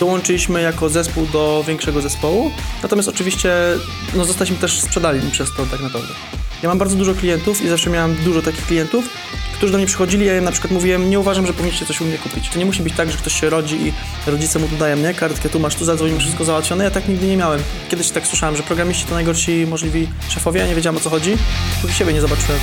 dołączyliśmy jako zespół do większego zespołu, natomiast oczywiście no, zostaliśmy też sprzedani przez to tak naprawdę. Ja mam bardzo dużo klientów i zawsze miałem dużo takich klientów, którzy do mnie przychodzili, ja im na przykład mówiłem, nie uważam, że powinniście coś u mnie kupić. To nie musi być tak, że ktoś się rodzi i rodzice mu tu dają, nie, kartkę, tu masz, tu zadzwonimy, wszystko załatwione. Ja tak nigdy nie miałem. Kiedyś tak słyszałem, że programiści to najgorsi możliwi szefowie, ja nie wiedziałem o co chodzi, póki siebie nie zobaczyłem.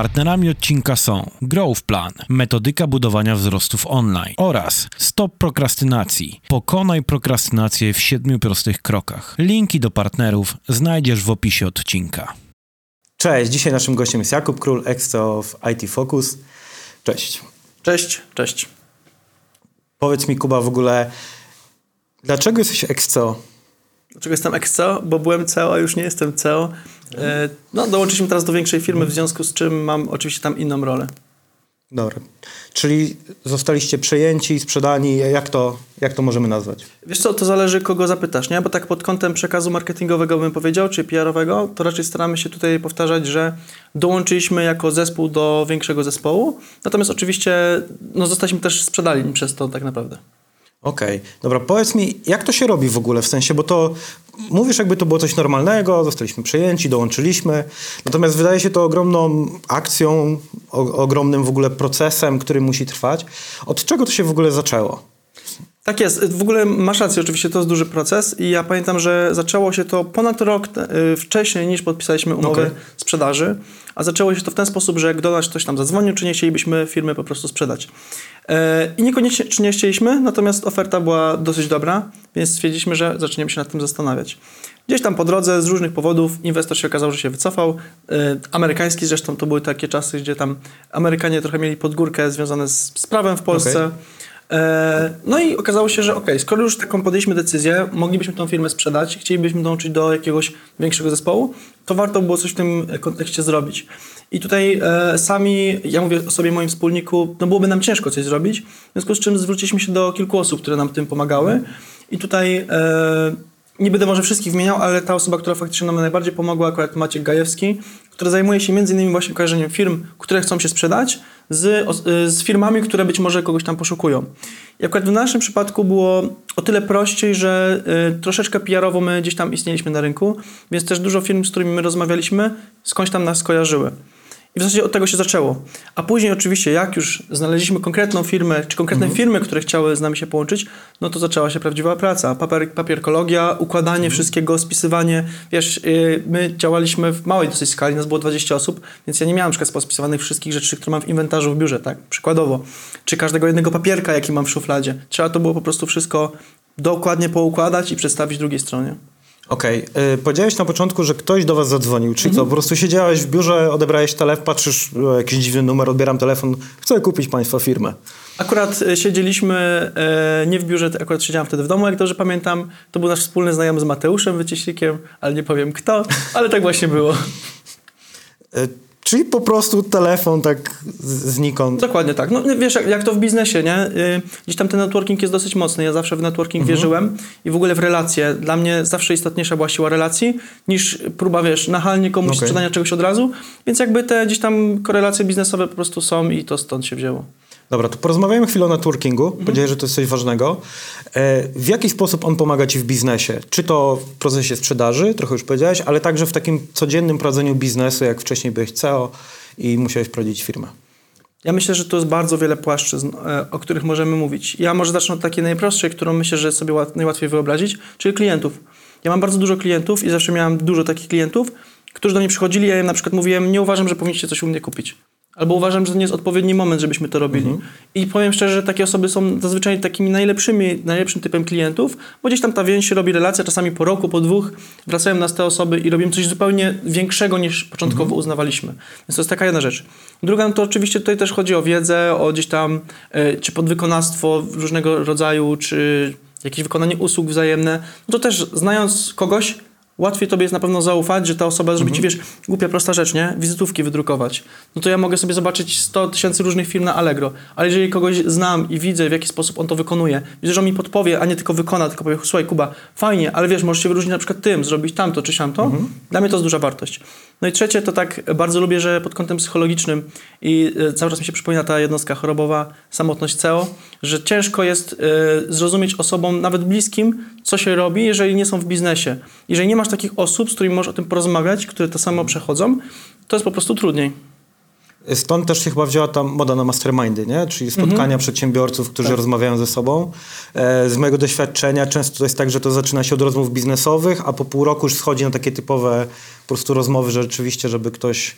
Partnerami odcinka są Growth Plan, metodyka budowania wzrostów online oraz Stop Prokrastynacji. Pokonaj prokrastynację w siedmiu prostych krokach. Linki do partnerów znajdziesz w opisie odcinka. Cześć, dzisiaj naszym gościem jest Jakub Król, Exco w IT Focus. Cześć. Cześć, cześć. Powiedz mi Kuba w ogóle, dlaczego jesteś Exco? Dlaczego jestem ex-CEO? Bo byłem CEO, a już nie jestem CEO. E, no, dołączyliśmy teraz do większej firmy, w związku z czym mam oczywiście tam inną rolę. Dobra. Czyli zostaliście przejęci, sprzedani, jak to, jak to możemy nazwać? Wiesz co, to zależy kogo zapytasz, nie? Bo tak pod kątem przekazu marketingowego bym powiedział, czy PR-owego, to raczej staramy się tutaj powtarzać, że dołączyliśmy jako zespół do większego zespołu, natomiast oczywiście no, zostaliśmy też sprzedani przez to tak naprawdę. Okej, okay. dobra, powiedz mi, jak to się robi w ogóle, w sensie, bo to mówisz jakby to było coś normalnego, zostaliśmy przejęci, dołączylić,my natomiast wydaje się to ogromną akcją, o, ogromnym w ogóle procesem, który musi trwać. Od czego to się w ogóle zaczęło? Tak jest. W ogóle masz rację, oczywiście to jest duży proces i ja pamiętam, że zaczęło się to ponad rok y, wcześniej niż podpisaliśmy umowę okay. sprzedaży, a zaczęło się to w ten sposób, że jak do nas ktoś tam zadzwonił, czy nie chcielibyśmy firmy po prostu sprzedać. E, I niekoniecznie czy nie chcieliśmy, natomiast oferta była dosyć dobra, więc stwierdziliśmy, że zaczniemy się nad tym zastanawiać. Gdzieś tam po drodze z różnych powodów inwestor się okazał, że się wycofał. E, amerykański zresztą to były takie czasy, gdzie tam Amerykanie trochę mieli podgórkę związane z, z prawem w Polsce. Okay. E, no i okazało się, że ok, skoro już taką podjęliśmy decyzję, moglibyśmy tą firmę sprzedać, chcielibyśmy dołączyć do jakiegoś większego zespołu, to warto było coś w tym kontekście zrobić. I tutaj e, sami, ja mówię o sobie moim wspólniku, no byłoby nam ciężko coś zrobić, w związku z czym zwróciliśmy się do kilku osób, które nam tym pomagały. I tutaj e, nie będę może wszystkich wymieniał, ale ta osoba, która faktycznie nam najbardziej pomogła, akurat Maciek Gajewski, który zajmuje się między innymi właśnie kojarzeniem firm, które chcą się sprzedać z, y, z firmami, które być może kogoś tam poszukują. I akurat w naszym przypadku było o tyle prościej, że y, troszeczkę PR-owo my gdzieś tam istnieliśmy na rynku, więc też dużo firm, z którymi my rozmawialiśmy, skądś tam nas kojarzyły. I w zasadzie od tego się zaczęło. A później oczywiście, jak już znaleźliśmy konkretną firmę, czy konkretne mhm. firmy, które chciały z nami się połączyć, no to zaczęła się prawdziwa praca. Papier, papierkologia, układanie mhm. wszystkiego, spisywanie. Wiesz, yy, my działaliśmy w małej dosyć skali, nas było 20 osób, więc ja nie miałem na przykład spisywanych wszystkich rzeczy, które mam w inwentarzu w biurze, tak? Przykładowo. Czy każdego jednego papierka, jaki mam w szufladzie. Trzeba to było po prostu wszystko dokładnie poukładać i przedstawić drugiej stronie. Okej, okay. powiedziałeś na początku, że ktoś do was zadzwonił, czyli mhm. co, po prostu siedziałeś w biurze, odebrałeś telefon, patrzysz, o, jakiś dziwny numer, odbieram telefon, chcę kupić państwa firmę. Akurat e, siedzieliśmy e, nie w biurze, akurat siedziałem wtedy w domu, jak dobrze pamiętam. To był nasz wspólny znajomy z Mateuszem Wycieślikiem, ale nie powiem kto, ale tak właśnie było. Czyli po prostu telefon tak znikąd. Dokładnie tak. No wiesz, jak, jak to w biznesie, nie? Y, gdzieś tam ten networking jest dosyć mocny. Ja zawsze w networking mhm. wierzyłem i w ogóle w relacje. Dla mnie zawsze istotniejsza była siła relacji niż próba, wiesz, nachalnie komuś okay. sprzedania czegoś od razu. Więc jakby te gdzieś tam korelacje biznesowe po prostu są i to stąd się wzięło. Dobra, to porozmawiajmy chwilę o networkingu. Mhm. Powiedziałeś, że to jest coś ważnego. E, w jaki sposób on pomaga Ci w biznesie? Czy to w procesie sprzedaży, trochę już powiedziałeś, ale także w takim codziennym prowadzeniu biznesu, jak wcześniej byłeś CEO i musiałeś prowadzić firmę? Ja myślę, że to jest bardzo wiele płaszczyzn, e, o których możemy mówić. Ja może zacznę od takiej najprostszej, którą myślę, że sobie najłatwiej wyobrazić, czyli klientów. Ja mam bardzo dużo klientów i zawsze miałem dużo takich klientów, którzy do mnie przychodzili, ja im na przykład mówiłem, nie uważam, że powinniście coś u mnie kupić. Albo uważam, że to nie jest odpowiedni moment, żebyśmy to robili. Mhm. I powiem szczerze, że takie osoby są zazwyczaj takimi najlepszymi, najlepszym typem klientów, bo gdzieś tam ta więź się robi relacja, czasami po roku, po dwóch wracają nas te osoby i robimy coś zupełnie większego niż początkowo mhm. uznawaliśmy. Więc to jest taka jedna rzecz. Druga, no to oczywiście tutaj też chodzi o wiedzę, o gdzieś tam, y, czy podwykonawstwo różnego rodzaju, czy jakieś wykonanie usług wzajemne. No to też znając kogoś, łatwiej tobie jest na pewno zaufać, że ta osoba zrobi mhm. ci, wiesz, głupia, prosta rzecz, nie? Wizytówki wydrukować. No to ja mogę sobie zobaczyć 100 tysięcy różnych firm na Allegro, ale jeżeli kogoś znam i widzę, w jaki sposób on to wykonuje, widzę, że on mi podpowie, a nie tylko wykona, tylko powie, słuchaj Kuba, fajnie, ale wiesz, możesz się wyróżnić na przykład tym, zrobić tamto czy siamto, mhm. dla mnie to jest duża wartość. No i trzecie, to tak bardzo lubię, że pod kątem psychologicznym i e, cały czas mi się przypomina ta jednostka chorobowa, samotność CEO, że ciężko jest y, zrozumieć osobom nawet bliskim, co się robi, jeżeli nie są w biznesie. Jeżeli nie masz takich osób, z którymi możesz o tym porozmawiać, które to samo przechodzą, to jest po prostu trudniej. Stąd też się chyba wzięła ta moda na mastermindy, nie? czyli spotkania mhm. przedsiębiorców, którzy tak. rozmawiają ze sobą. E, z mojego doświadczenia często to jest tak, że to zaczyna się od rozmów biznesowych, a po pół roku już schodzi na takie typowe po prostu rozmowy, że rzeczywiście, żeby ktoś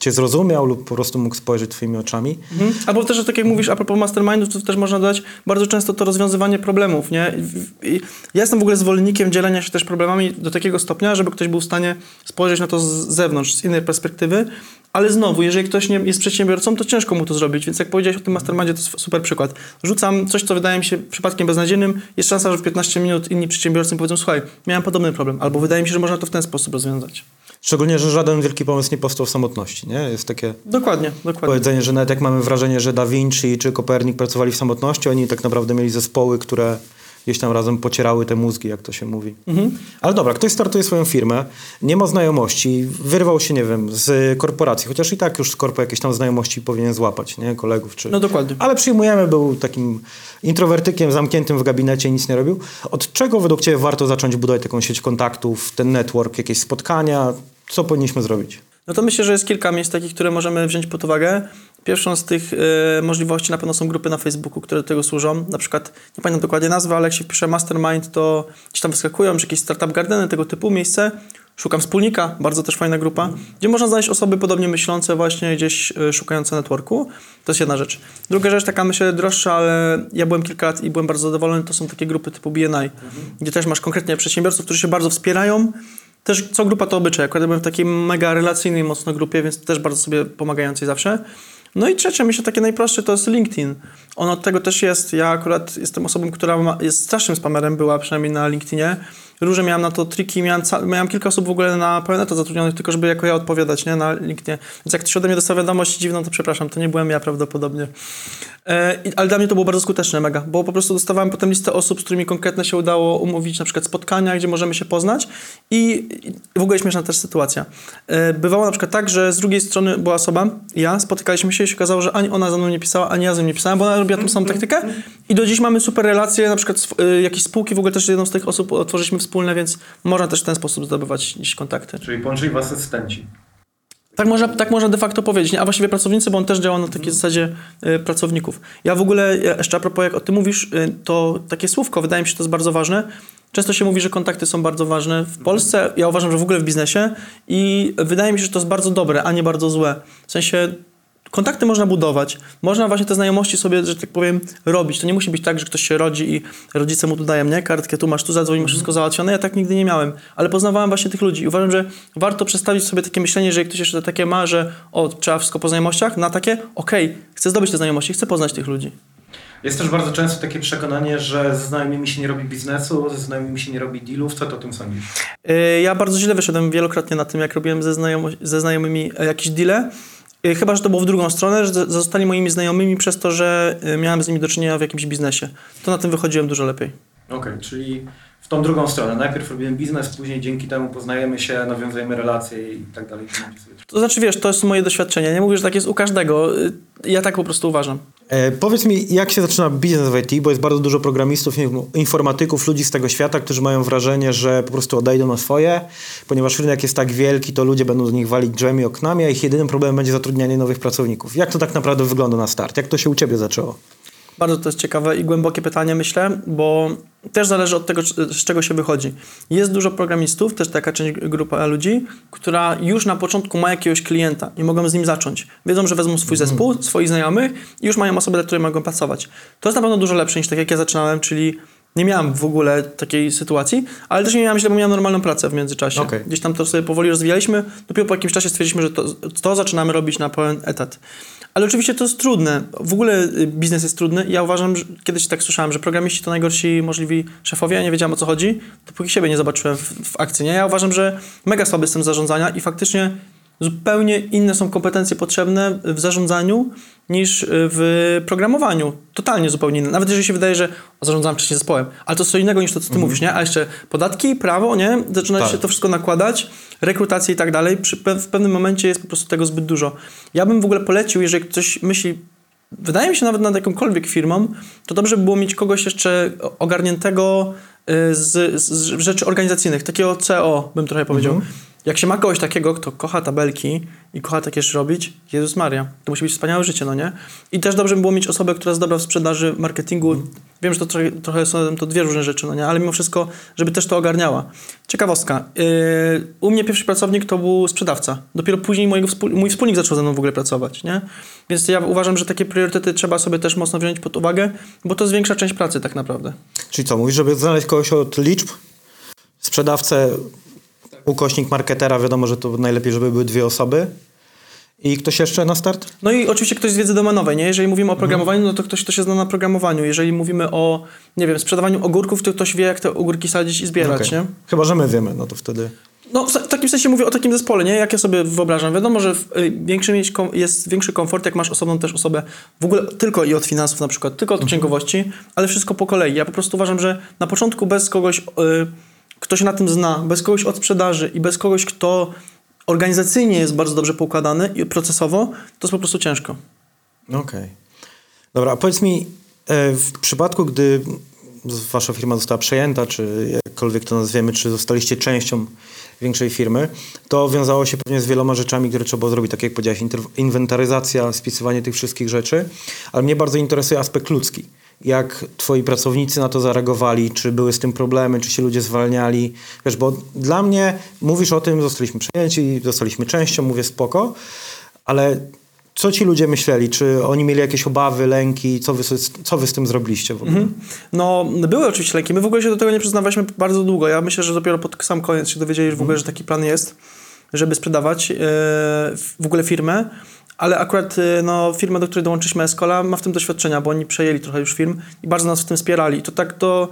cię zrozumiał lub po prostu mógł spojrzeć twoimi oczami. Mhm. Albo też, tak jak mówisz, a propos mastermindów, to też można dodać bardzo często to rozwiązywanie problemów, nie? I ja jestem w ogóle zwolennikiem dzielenia się też problemami do takiego stopnia, żeby ktoś był w stanie spojrzeć na to z zewnątrz, z innej perspektywy, ale znowu, jeżeli ktoś nie jest przedsiębiorcą, to ciężko mu to zrobić, więc jak powiedziałeś o tym mastermindzie, to super przykład. Rzucam coś, co wydaje mi się przypadkiem beznadziejnym, jest szansa, że w 15 minut inni przedsiębiorcy powiedzą, słuchaj, miałem podobny problem, albo wydaje mi się, że można to w ten sposób rozwiązać. Szczególnie, że żaden wielki pomysł nie powstał w samotności, nie? Jest takie dokładnie, dokładnie. powiedzenie, że nawet jak mamy wrażenie, że Da Vinci czy Kopernik pracowali w samotności, oni tak naprawdę mieli zespoły, które gdzieś tam razem pocierały te mózgi, jak to się mówi. Mhm. Ale dobra, ktoś startuje swoją firmę, nie ma znajomości, wyrwał się, nie wiem, z korporacji, chociaż i tak już z korpo jakieś tam znajomości powinien złapać, nie? Kolegów czy... No dokładnie. Ale przyjmujemy, był takim introwertykiem, zamkniętym w gabinecie, nic nie robił. Od czego według Ciebie warto zacząć budować taką sieć kontaktów, ten network, jakieś spotkania? Co powinniśmy zrobić? No to myślę, że jest kilka miejsc takich, które możemy wziąć pod uwagę. Pierwszą z tych y, możliwości na pewno są grupy na Facebooku, które do tego służą. Na przykład, nie pamiętam dokładnie nazwy, ale jak się wpisze Mastermind, to gdzieś tam wyskakują, że jakieś startup gardeny, tego typu miejsce. Szukam wspólnika, bardzo też fajna grupa, gdzie można znaleźć osoby podobnie myślące, właśnie gdzieś y, szukające networku. To jest jedna rzecz. Druga rzecz, taka myślę droższa, ale ja byłem kilka lat i byłem bardzo zadowolony, to są takie grupy typu BNI, mhm. gdzie też masz konkretnie przedsiębiorców, którzy się bardzo wspierają też co grupa to obyczaj. Akurat byłem w takiej mega relacyjnej mocno grupie, więc też bardzo sobie pomagającej zawsze. No i trzecie, myślę, takie najprostsze to jest LinkedIn. On od tego też jest. Ja akurat jestem osobą, która ma, jest strasznym spamerem, była przynajmniej na LinkedInie różne miałem na to triki, miałem, miałem kilka osób w ogóle na pełen etat zatrudnionych, tylko żeby jako ja odpowiadać, nie, na LinkedInie. Więc jak ktoś ode mnie dostał wiadomość dziwną, to przepraszam, to nie byłem ja prawdopodobnie. E, ale dla mnie to było bardzo skuteczne, mega, bo po prostu dostawałem potem listę osób, z którymi konkretnie się udało umówić na przykład spotkania, gdzie możemy się poznać i, i w ogóle śmieszna też sytuacja. E, bywało na przykład tak, że z drugiej strony była osoba, ja, spotykaliśmy się i się okazało, że ani ona za mną nie pisała, ani ja za mną nie pisałem, bo ona robiła tą samą taktykę i do dziś mamy super relacje, na przykład y, jakieś spółki, w ogóle też jedną z tych osób otworzyliśmy wspólne, więc można też w ten sposób zdobywać gdzieś kontakty. Czyli połączyli was asystenci. Tak można, tak można de facto powiedzieć, a właściwie pracownicy, bo on też działa na takiej zasadzie y, pracowników. Ja w ogóle, jeszcze a propos jak o tym mówisz, y, to takie słówko, wydaje mi się, to jest bardzo ważne. Często się mówi, że kontakty są bardzo ważne w Polsce, ja uważam, że w ogóle w biznesie i wydaje mi się, że to jest bardzo dobre, a nie bardzo złe. W sensie Kontakty można budować, można właśnie te znajomości sobie, że tak powiem, robić. To nie musi być tak, że ktoś się rodzi i rodzice mu tu dają, nie, kartkę, tu masz, tu zadzwoń, masz wszystko załatwione. Ja tak nigdy nie miałem, ale poznawałem właśnie tych ludzi i uważam, że warto przedstawić sobie takie myślenie, że jak ktoś jeszcze takie ma, że o, trzeba wszystko po znajomościach, na takie, okej, okay, chcę zdobyć te znajomości, chcę poznać tych ludzi. Jest też bardzo często takie przekonanie, że ze znajomymi się nie robi biznesu, ze znajomymi się nie robi dealów. Co ty o tym sądzisz? Yy, ja bardzo źle wyszedłem wielokrotnie na tym, jak robiłem ze, znajomo- ze znajomymi e, jakieś deale Y, chyba, że to było w drugą stronę, że zostali moimi znajomymi przez to, że y, miałem z nimi do czynienia w jakimś biznesie. To na tym wychodziłem dużo lepiej. Okej, okay, czyli w tą drugą stronę. Najpierw robiłem biznes, później dzięki temu poznajemy się, nawiązujemy relacje i tak dalej. To znaczy, wiesz, to jest moje doświadczenie. Nie mówię, że tak jest u każdego. Ja tak po prostu uważam. E, powiedz mi, jak się zaczyna biznes w IT, bo jest bardzo dużo programistów, informatyków, ludzi z tego świata, którzy mają wrażenie, że po prostu odejdą na swoje, ponieważ rynek jest tak wielki, to ludzie będą do nich walić drzwiami, oknami, a ich jedynym problemem będzie zatrudnianie nowych pracowników. Jak to tak naprawdę wygląda na start? Jak to się u Ciebie zaczęło? Bardzo to jest ciekawe i głębokie pytanie, myślę, bo też zależy od tego, z czego się wychodzi. Jest dużo programistów, też taka część grupa ludzi, która już na początku ma jakiegoś klienta i mogą z nim zacząć. Wiedzą, że wezmą swój zespół, swoich znajomych i już mają osoby, dla której mogą pracować. To jest na pewno dużo lepsze niż tak jak ja zaczynałem, czyli nie miałem w ogóle takiej sytuacji, ale też nie miałem źle, bo miałem normalną pracę w międzyczasie. Okay. Gdzieś tam to sobie powoli rozwijaliśmy. Dopiero po jakimś czasie stwierdziliśmy, że to, to zaczynamy robić na pełen etat. Ale oczywiście to jest trudne. W ogóle y, biznes jest trudny. Ja uważam, że kiedyś tak słyszałem, że programiści to najgorsi możliwi szefowie. Ja nie wiedziałem o co chodzi, dopóki siebie nie zobaczyłem w, w akcji. Nie? Ja uważam, że mega słaby jestem zarządzania i faktycznie zupełnie inne są kompetencje potrzebne w zarządzaniu niż w programowaniu. Totalnie zupełnie inne. Nawet jeżeli się wydaje, że zarządzam wcześniej zespołem, ale to co innego niż to, co ty mhm. mówisz, nie? A jeszcze podatki, prawo, nie? Zaczyna tak. się to wszystko nakładać, rekrutacje i tak dalej. w pewnym momencie jest po prostu tego zbyt dużo. Ja bym w ogóle polecił, jeżeli ktoś myśli wydaje mi się nawet nad jakąkolwiek firmą, to dobrze by było mieć kogoś jeszcze ogarniętego y, z, z rzeczy organizacyjnych, takiego CO bym trochę powiedział. Mhm. Jak się ma kogoś takiego, kto kocha tabelki i kocha takie rzeczy robić, Jezus Maria, to musi być wspaniałe życie, no nie? I też dobrze by było mieć osobę, która jest dobra w sprzedaży, marketingu. Wiem, że to trochę, trochę są to dwie różne rzeczy, no nie? Ale mimo wszystko, żeby też to ogarniała. Ciekawostka. Yy, u mnie pierwszy pracownik to był sprzedawca. Dopiero później mojego wspól mój wspólnik zaczął ze mną w ogóle pracować, nie? Więc ja uważam, że takie priorytety trzeba sobie też mocno wziąć pod uwagę, bo to zwiększa część pracy tak naprawdę. Czyli co, mówisz, żeby znaleźć kogoś od liczb, sprzedawcę ukośnik marketera, wiadomo, że to najlepiej, żeby były dwie osoby. I ktoś jeszcze na start? No i oczywiście ktoś z wiedzy domenowej, nie? Jeżeli mówimy o programowaniu, no to ktoś, kto się zna na programowaniu. Jeżeli mówimy o, nie wiem, sprzedawaniu ogórków, to ktoś wie, jak te ogórki sadzić i zbierać, okay. nie? Chyba, że my wiemy, no to wtedy... No w takim sensie mówię o takim zespole, nie? Jak ja sobie wyobrażam. Wiadomo, że y, większy jest większy komfort, jak masz osobną też osobę w ogóle tylko i od finansów na przykład, tylko od mhm. księgowości, ale wszystko po kolei. Ja po prostu uważam, że na początku bez kogoś... Yy, kto się na tym zna, bez kogoś od sprzedaży i bez kogoś, kto organizacyjnie jest bardzo dobrze poukładany i procesowo, to jest po prostu ciężko. Okej. Okay. Dobra, a powiedz mi, e, w przypadku, gdy wasza firma została przejęta, czy jakkolwiek to nazwiemy, czy zostaliście częścią większej firmy, to wiązało się pewnie z wieloma rzeczami, które trzeba było zrobić, tak jak powiedziałeś, inwentaryzacja, spisywanie tych wszystkich rzeczy, ale mnie bardzo interesuje aspekt ludzki jak twoi pracownicy na to zareagowali, czy były z tym problemy, czy się ludzie zwalniali. Wiesz, bo dla mnie mówisz o tym, zostaliśmy przejęci, zostaliśmy częścią, mówię spoko, ale co ci ludzie myśleli? Czy oni mieli jakieś obawy, lęki? Co wy, co wy z tym zrobiliście w ogóle? Mm -hmm. No, były oczywiście lęki. My w ogóle się do tego nie przyznawaliśmy bardzo długo. Ja myślę, że dopiero pod sam koniec się dowiedzieli w ogóle, że taki plan jest, żeby sprzedawać yy, w ogóle firmę ale akurat y, no, firma, do której dołączyliśmy Escola ma w tym doświadczenia, bo oni przejęli trochę już firm i bardzo nas w tym wspierali. I to tak to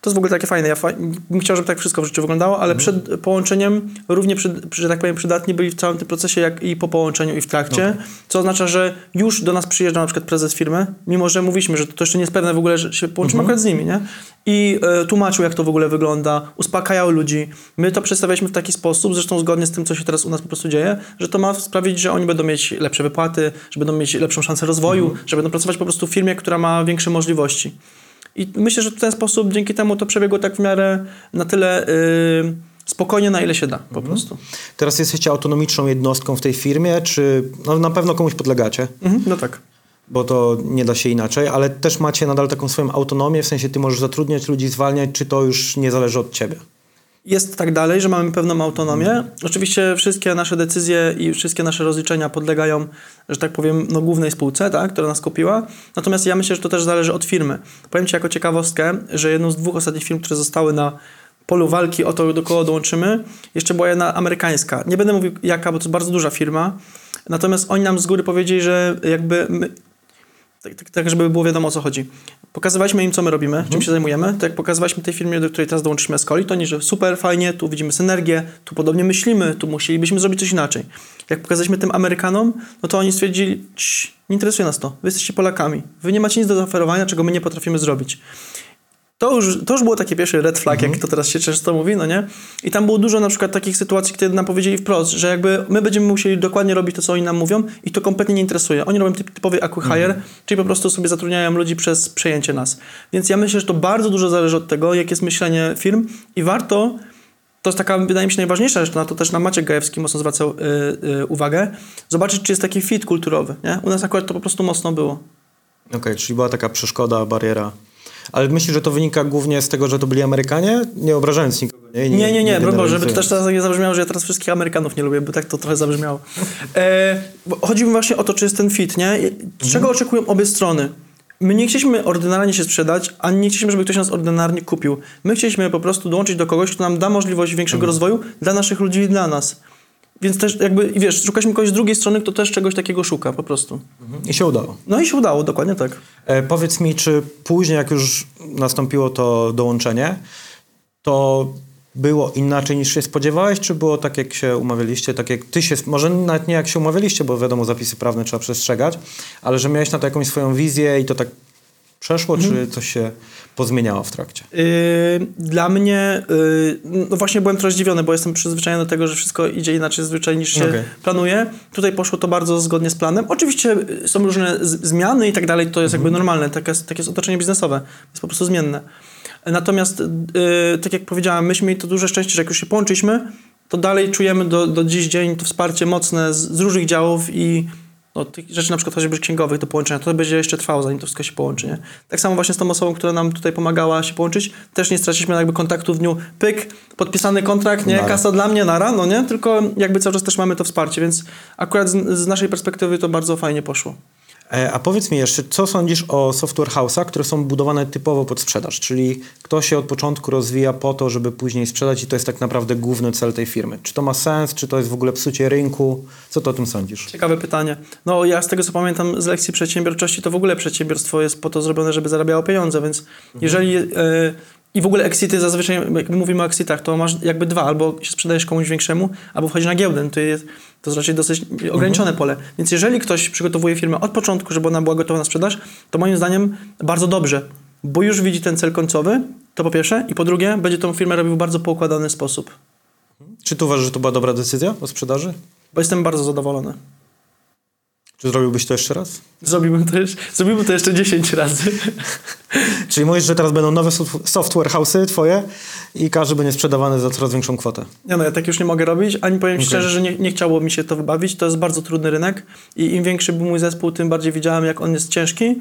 to jest w ogóle takie fajne. Ja fa bym chciał, żeby tak wszystko w życiu wyglądało, ale przed połączeniem równie, przed, że tak powiem, przydatni byli w całym tym procesie, jak i po połączeniu i w trakcie. Okay. Co oznacza, że już do nas przyjeżdża na przykład prezes firmy, mimo że mówiliśmy, że to jeszcze nie jest pewne w ogóle, że się połączymy mhm. akurat z nimi, nie? I e, tłumaczył, jak to w ogóle wygląda, uspokajał ludzi. My to przedstawialiśmy w taki sposób, zresztą zgodnie z tym, co się teraz u nas po prostu dzieje, że to ma sprawić, że oni będą mieć lepsze wypłaty, że będą mieć lepszą szansę rozwoju, mhm. że będą pracować po prostu w firmie, która ma większe możliwości. I myślę, że w ten sposób dzięki temu to przebiegło tak w miarę na tyle yy, spokojnie, na ile się da po mhm. prostu. Teraz jesteście autonomiczną jednostką w tej firmie, czy no, na pewno komuś podlegacie? Mhm, no tak. Bo to nie da się inaczej, ale też macie nadal taką swoją autonomię, w sensie ty możesz zatrudniać ludzi, zwalniać, czy to już nie zależy od ciebie? Jest tak dalej, że mamy pewną autonomię. Oczywiście wszystkie nasze decyzje i wszystkie nasze rozliczenia podlegają, że tak powiem, no, głównej spółce, tak, która nas kupiła. Natomiast ja myślę, że to też zależy od firmy. Powiem Ci jako ciekawostkę, że jedną z dwóch ostatnich firm, które zostały na polu walki o to, do kogo dołączymy, jeszcze była jedna amerykańska. Nie będę mówił jaka, bo to jest bardzo duża firma. Natomiast oni nam z góry powiedzieli, że jakby my, tak, tak, tak, żeby było wiadomo o co chodzi. Pokazywaliśmy im, co my robimy, mhm. czym się zajmujemy. Tak jak pokazywaliśmy tej firmie, do której teraz dołączyliśmy z Coli, to oni, że super, fajnie, tu widzimy synergię, tu podobnie myślimy, tu musielibyśmy zrobić coś inaczej. Jak pokazaliśmy tym Amerykanom, no to oni stwierdzili, nie interesuje nas to, wy jesteście Polakami, wy nie macie nic do zaoferowania, czego my nie potrafimy zrobić. To już, to już było takie pierwsze red flag, mhm. jak to teraz się często mówi, no nie? I tam było dużo na przykład takich sytuacji, kiedy nam powiedzieli wprost, że jakby my będziemy musieli dokładnie robić to, co oni nam mówią i to kompletnie nie interesuje. Oni robią typ, typowy acquihire, mhm. czyli po prostu sobie zatrudniają ludzi przez przejęcie nas. Więc ja myślę, że to bardzo dużo zależy od tego, jak jest myślenie firm i warto to jest taka, wydaje mi się, najważniejsza rzecz, na to też na Maciek Gajewski mocno zwracał yy, yy, uwagę, zobaczyć, czy jest taki fit kulturowy, nie? U nas akurat to po prostu mocno było. Okej, okay, czyli była taka przeszkoda, bariera ale myślisz, że to wynika głównie z tego, że to byli Amerykanie? Nie obrażając nikogo. Nie, nie, nie, nie, nie bo żeby to też teraz nie zabrzmiało, że ja teraz wszystkich Amerykanów nie lubię, bo tak to trochę zabrzmiało. E, chodzi mi właśnie o to, czy jest ten fit, nie? Czego mhm. oczekują obie strony? My nie chcieliśmy ordynarnie się sprzedać, ani nie chcieliśmy, żeby ktoś nas ordynarnie kupił. My chcieliśmy po prostu dołączyć do kogoś, kto nam da możliwość większego mhm. rozwoju dla naszych ludzi i dla nas. Więc też jakby, wiesz, szukaliśmy kogoś z drugiej strony, kto też czegoś takiego szuka po prostu. Mhm. I się udało. No i się udało, dokładnie tak. E, powiedz mi, czy później, jak już nastąpiło to dołączenie, to było inaczej niż się spodziewałeś, czy było tak, jak się umawialiście, tak jak ty się, może nawet nie jak się umawialiście, bo wiadomo, zapisy prawne trzeba przestrzegać, ale że miałeś na to jakąś swoją wizję i to tak przeszło, czy coś się pozmieniało w trakcie? Yy, Dla mnie, yy, no właśnie byłem trochę zdziwiony, bo jestem przyzwyczajony do tego, że wszystko idzie inaczej zazwyczaj niż się Okej. planuje. Tutaj poszło to bardzo zgodnie z planem. Oczywiście yy, są różne zmiany i tak dalej, to jest jakby normalne, takie jest, takie jest otoczenie biznesowe, jest po prostu zmienne. Natomiast, yy, tak jak powiedziałem, myśmy mieli to duże szczęście, że jak już się połączyliśmy, to dalej czujemy do, do dziś dzień to wsparcie mocne z, z różnych działów i no, tych rzeczy na przykład chociażby księgowych do połączenia, to będzie jeszcze trwało, zanim to wszystko się połączy. Nie? Tak samo właśnie z tą osobą, która nam tutaj pomagała się połączyć, też nie straciliśmy jakby kontaktu w dniu pyk, podpisany kontrakt, nie, Nara. kasa dla mnie, nara, no nie, tylko jakby cały czas też mamy to wsparcie, więc akurat z, z naszej perspektywy to bardzo fajnie poszło. E, A powiedz mi jeszcze, co sądzisz o software house'ach, które są budowane typowo pod sprzedaż? Czyli kto się od początku rozwija po to, żeby później sprzedać i to jest tak naprawdę główny cel tej firmy. Czy to ma sens, czy to jest w ogóle psucie rynku? Co ty o tym sądzisz? Ciekawe pytanie. No ja z tego co pamiętam z lekcji przedsiębiorczości, to w ogóle przedsiębiorstwo jest po to zrobione, żeby zarabiało pieniądze, więc jeżeli... E, i w ogóle exity zazwyczaj, jak mówimy o exitach, to masz jakby dwa, albo się sprzedajesz komuś większemu, albo wchodzisz na giełdę. To jest, to jest raczej dosyć ograniczone pole. Więc jeżeli ktoś przygotowuje firmę od początku, żeby ona była gotowa na sprzedaż, to moim zdaniem bardzo dobrze, bo już widzi ten cel końcowy, to po pierwsze, i po drugie, będzie tą firmę robił w bardzo poukładany sposób. Czy ty uważasz, że to była dobra decyzja o sprzedaży? Bo jestem bardzo zadowolony. Czy zrobiłbyś to jeszcze raz? Zrobiłbym to, jeszcze, zrobiłbym to jeszcze 10 razy. Czyli mówisz, że teraz będą nowe sof- software house'y twoje i każdy będzie sprzedawany za coraz większą kwotę. Nie no, ja tak już nie mogę robić, ani powiem Okej. szczerze, że nie, nie chciało mi się to wybawić. To jest bardzo trudny rynek i im większy był mój zespół, tym bardziej widziałem, jak on jest ciężki.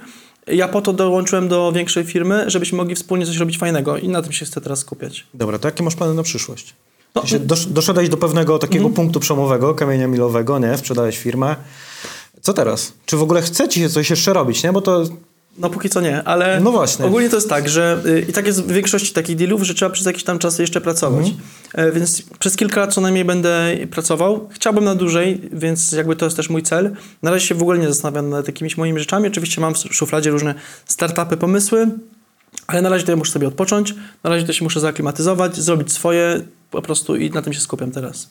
Ja po to dołączyłem do większej firmy, żebyśmy mogli wspólnie coś robić fajnego i na tym się chcę teraz skupiać. Dobra, to jakie masz plany na przyszłość? No, dosz, doszedłeś do pewnego takiego punktu przełomowego, kamienia milowego, nie? Sprzedałeś firmę. Co teraz? Czy w ogóle chce ci się coś jeszcze robić, nie? Bo to No póki co nie, ale No właśnie. ogólnie to jest tak, że y, i tak jest w większości takich dealów, że trzeba przez jakiś tam czas jeszcze pracować. Mhm. E, więc przez kilka lat co najmniej będę pracował. Chciałbym na dłużej, więc jakby to jest też mój cel. Na razie się w ogóle nie zastanawiam nad jakimiś moimi rzeczami. Oczywiście mam w szufladzie różne startupy, pomysły, ale na razie to ja muszę sobie odpocząć. Na razie to się muszę zaaklimatyzować, zrobić swoje po prostu i na tym się skupiam teraz.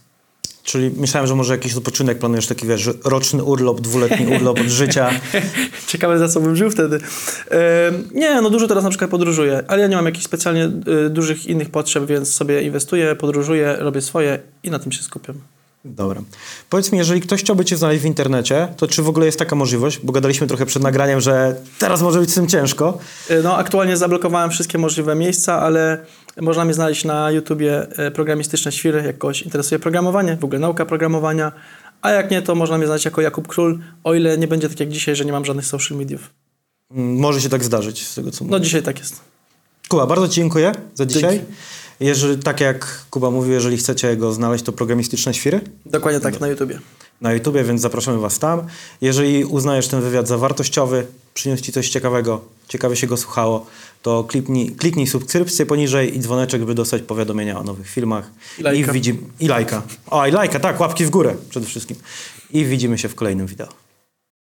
Czyli myślałem, że może jakiś odpoczynek planujesz, taki wiesz, roczny urlop, dwuletni urlop od życia. Ciekawe, za co bym żył wtedy. Nie, no dużo teraz na przykład podróżuję, ale ja nie mam jakichś specjalnie e, dużych innych potrzeb, więc sobie inwestuję, podróżuję, robię swoje i na tym się skupiam. Dobra. Powiedz mi, jeżeli ktoś chciałby cię znaleźć w internecie, to czy w ogóle jest taka możliwość? Bo gadaliśmy trochę przed nagraniem, że teraz może być z tym ciężko. E, No aktualnie zablokowałem wszystkie możliwe miejsca, ale można mnie znaleźć na YouTubie e, programistyczne świry, jak kogoś interesuje programowanie, w ogóle nauka programowania, a jak nie, to można mnie znaleźć jako Jakub Król, o ile nie będzie tak jak dzisiaj, że nie mam żadnych social mediów. Mm, Może się tak zdarzyć, z tego co mówię. No dzisiaj tak jest. Kuba, bardzo Ci dziękuję za dzisiaj. Dzięki. Jeżeli, tak jak Kuba mówił, jeżeli chcecie go znaleźć, to programistyczne świry Dokładnie tak, na YouTubie. na YouTubie, więc zapraszamy Was tam. Jeżeli uznajesz ten wywiad za wartościowy, przyniósł Ci coś ciekawego, ciekawie się go słuchało, to kliknij, kliknij subskrypcję poniżej i dzwoneczek, by dostać powiadomienia o nowych filmach. I lajka. widzim- I lajka. O, i lajka, tak, łapki w górę przede wszystkim. I widzimy się w kolejnym wideo.